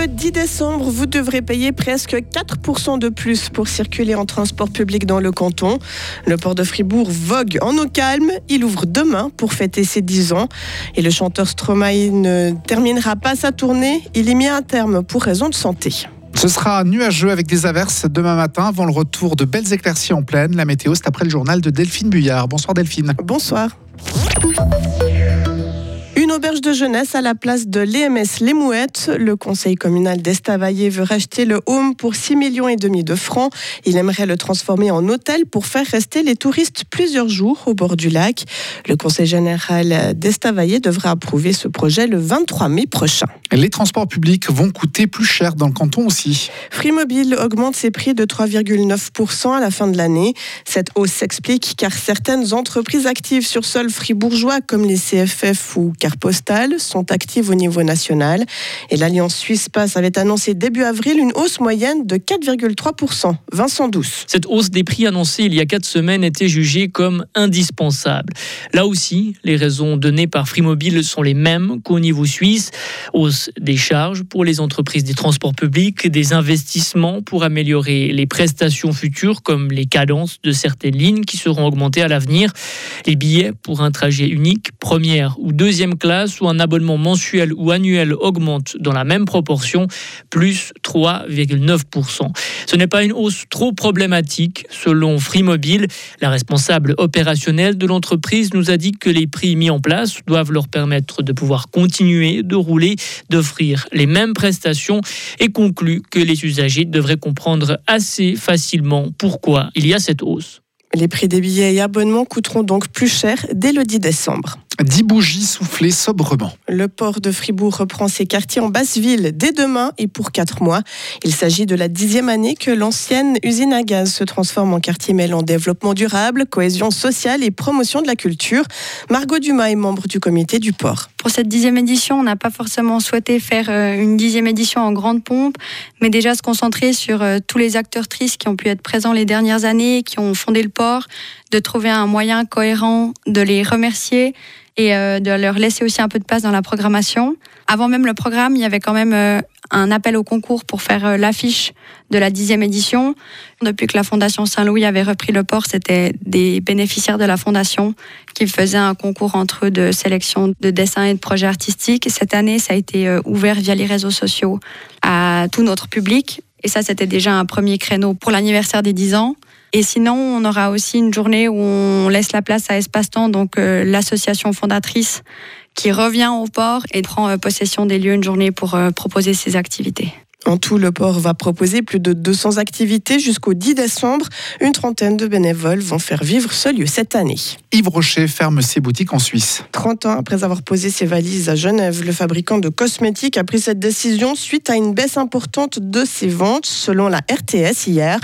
le 10 décembre, vous devrez payer presque 4% de plus pour circuler en transport public dans le canton. Le port de Fribourg vogue en eau calme. Il ouvre demain pour fêter ses 10 ans. Et le chanteur Stromae ne terminera pas sa tournée. Il y met un terme pour raison de santé. Ce sera nuageux avec des averses demain matin avant le retour de belles éclaircies en pleine. La météo, c'est après le journal de Delphine Buyard. Bonsoir Delphine. Bonsoir. Une auberge de jeunesse à la place de l'EMS Les Mouettes. Le conseil communal d'Estavayer veut racheter le home pour 6 millions et demi de francs. Il aimerait le transformer en hôtel pour faire rester les touristes plusieurs jours au bord du lac. Le conseil général d'Estavayer devra approuver ce projet le 23 mai prochain. Les transports publics vont coûter plus cher dans le canton aussi. Free Mobile augmente ses prix de 3,9% à la fin de l'année. Cette hausse s'explique car certaines entreprises actives sur sol fribourgeois comme les CFF ou Car postales sont actives au niveau national. Et l'Alliance Suisse Passe avait annoncé début avril une hausse moyenne de 4,3%. Vincent Douce. Cette hausse des prix annoncée il y a quatre semaines était jugée comme indispensable. Là aussi, les raisons données par Mobile sont les mêmes qu'au niveau suisse. Hausse des charges pour les entreprises des transports publics, des investissements pour améliorer les prestations futures comme les cadences de certaines lignes qui seront augmentées à l'avenir, les billets pour un trajet unique, première ou deuxième classe ou un abonnement mensuel ou annuel augmente dans la même proportion, plus 3,9%. Ce n'est pas une hausse trop problématique, selon Free Mobile. La responsable opérationnelle de l'entreprise nous a dit que les prix mis en place doivent leur permettre de pouvoir continuer de rouler, d'offrir les mêmes prestations et conclut que les usagers devraient comprendre assez facilement pourquoi il y a cette hausse. Les prix des billets et abonnements coûteront donc plus cher dès le 10 décembre. 10 bougies soufflées sobrement. Le port de Fribourg reprend ses quartiers en basse ville dès demain et pour 4 mois. Il s'agit de la dixième année que l'ancienne usine à gaz se transforme en quartier mêlant développement durable, cohésion sociale et promotion de la culture. Margot Dumas est membre du comité du port. Pour cette dixième édition, on n'a pas forcément souhaité faire euh, une dixième édition en grande pompe, mais déjà se concentrer sur euh, tous les acteurs tristes qui ont pu être présents les dernières années, qui ont fondé le port, de trouver un moyen cohérent de les remercier et euh, de leur laisser aussi un peu de place dans la programmation. Avant même le programme, il y avait quand même euh, un appel au concours pour faire euh, l'affiche de la dixième édition. Depuis que la Fondation Saint-Louis avait repris le port, c'était des bénéficiaires de la Fondation qui faisaient un concours entre eux de sélection de dessins et de projets artistiques. Cette année, ça a été ouvert via les réseaux sociaux à tout notre public. Et ça, c'était déjà un premier créneau pour l'anniversaire des 10 ans. Et sinon, on aura aussi une journée où on laisse la place à Espace-Temps, donc euh, l'association fondatrice qui revient au port et prend euh, possession des lieux une journée pour euh, proposer ses activités. En tout, le port va proposer plus de 200 activités jusqu'au 10 décembre. Une trentaine de bénévoles vont faire vivre ce lieu cette année. Yves Rocher ferme ses boutiques en Suisse. 30 ans après avoir posé ses valises à Genève, le fabricant de cosmétiques a pris cette décision suite à une baisse importante de ses ventes, selon la RTS hier.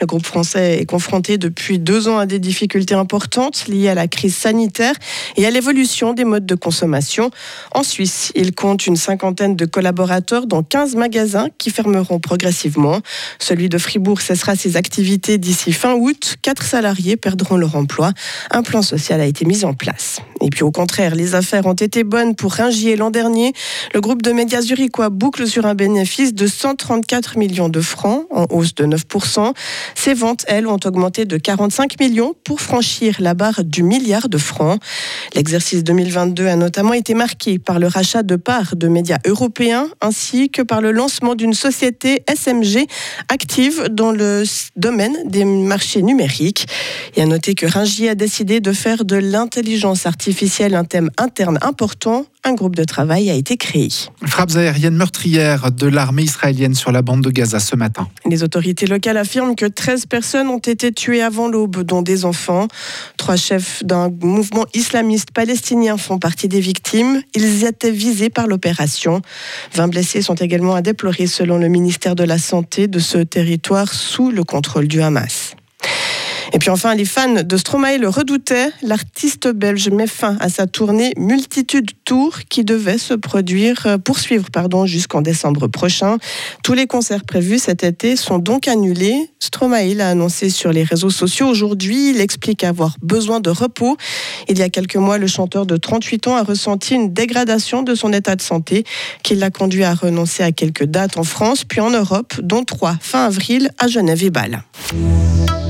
Le groupe français est confronté depuis deux ans à des difficultés importantes liées à la crise sanitaire et à l'évolution des modes de consommation. En Suisse, il compte une cinquantaine de collaborateurs dans 15 magasins qui fermeront progressivement. Celui de Fribourg cessera ses activités d'ici fin août. Quatre salariés perdront leur emploi. Un plan social a été mis en place. Et puis au contraire, les affaires ont été bonnes pour Ringier l'an dernier. Le groupe de médias zurichois boucle sur un bénéfice de 134 millions de francs, en hausse de 9%. Ses ventes, elles, ont augmenté de 45 millions pour franchir la barre du milliard de francs. L'exercice 2022 a notamment été marqué par le rachat de parts de médias européens ainsi que par le lancement du une société SMG active dans le domaine des marchés numériques. Et à noter que Ringier a décidé de faire de l'intelligence artificielle un thème interne important un groupe de travail a été créé. Frappes aériennes meurtrières de l'armée israélienne sur la bande de Gaza ce matin. Les autorités locales affirment que 13 personnes ont été tuées avant l'aube, dont des enfants. Trois chefs d'un mouvement islamiste palestinien font partie des victimes. Ils étaient visés par l'opération. 20 blessés sont également à déplorer selon le ministère de la Santé de ce territoire sous le contrôle du Hamas. Et puis enfin, les fans de Stromae le redoutaient. L'artiste belge met fin à sa tournée Multitude Tour qui devait se produire, euh, poursuivre pardon, jusqu'en décembre prochain. Tous les concerts prévus cet été sont donc annulés. Stromae l'a annoncé sur les réseaux sociaux aujourd'hui. Il explique avoir besoin de repos. Il y a quelques mois, le chanteur de 38 ans a ressenti une dégradation de son état de santé qui l'a conduit à renoncer à quelques dates en France puis en Europe, dont trois fin avril à Genève et Bâle.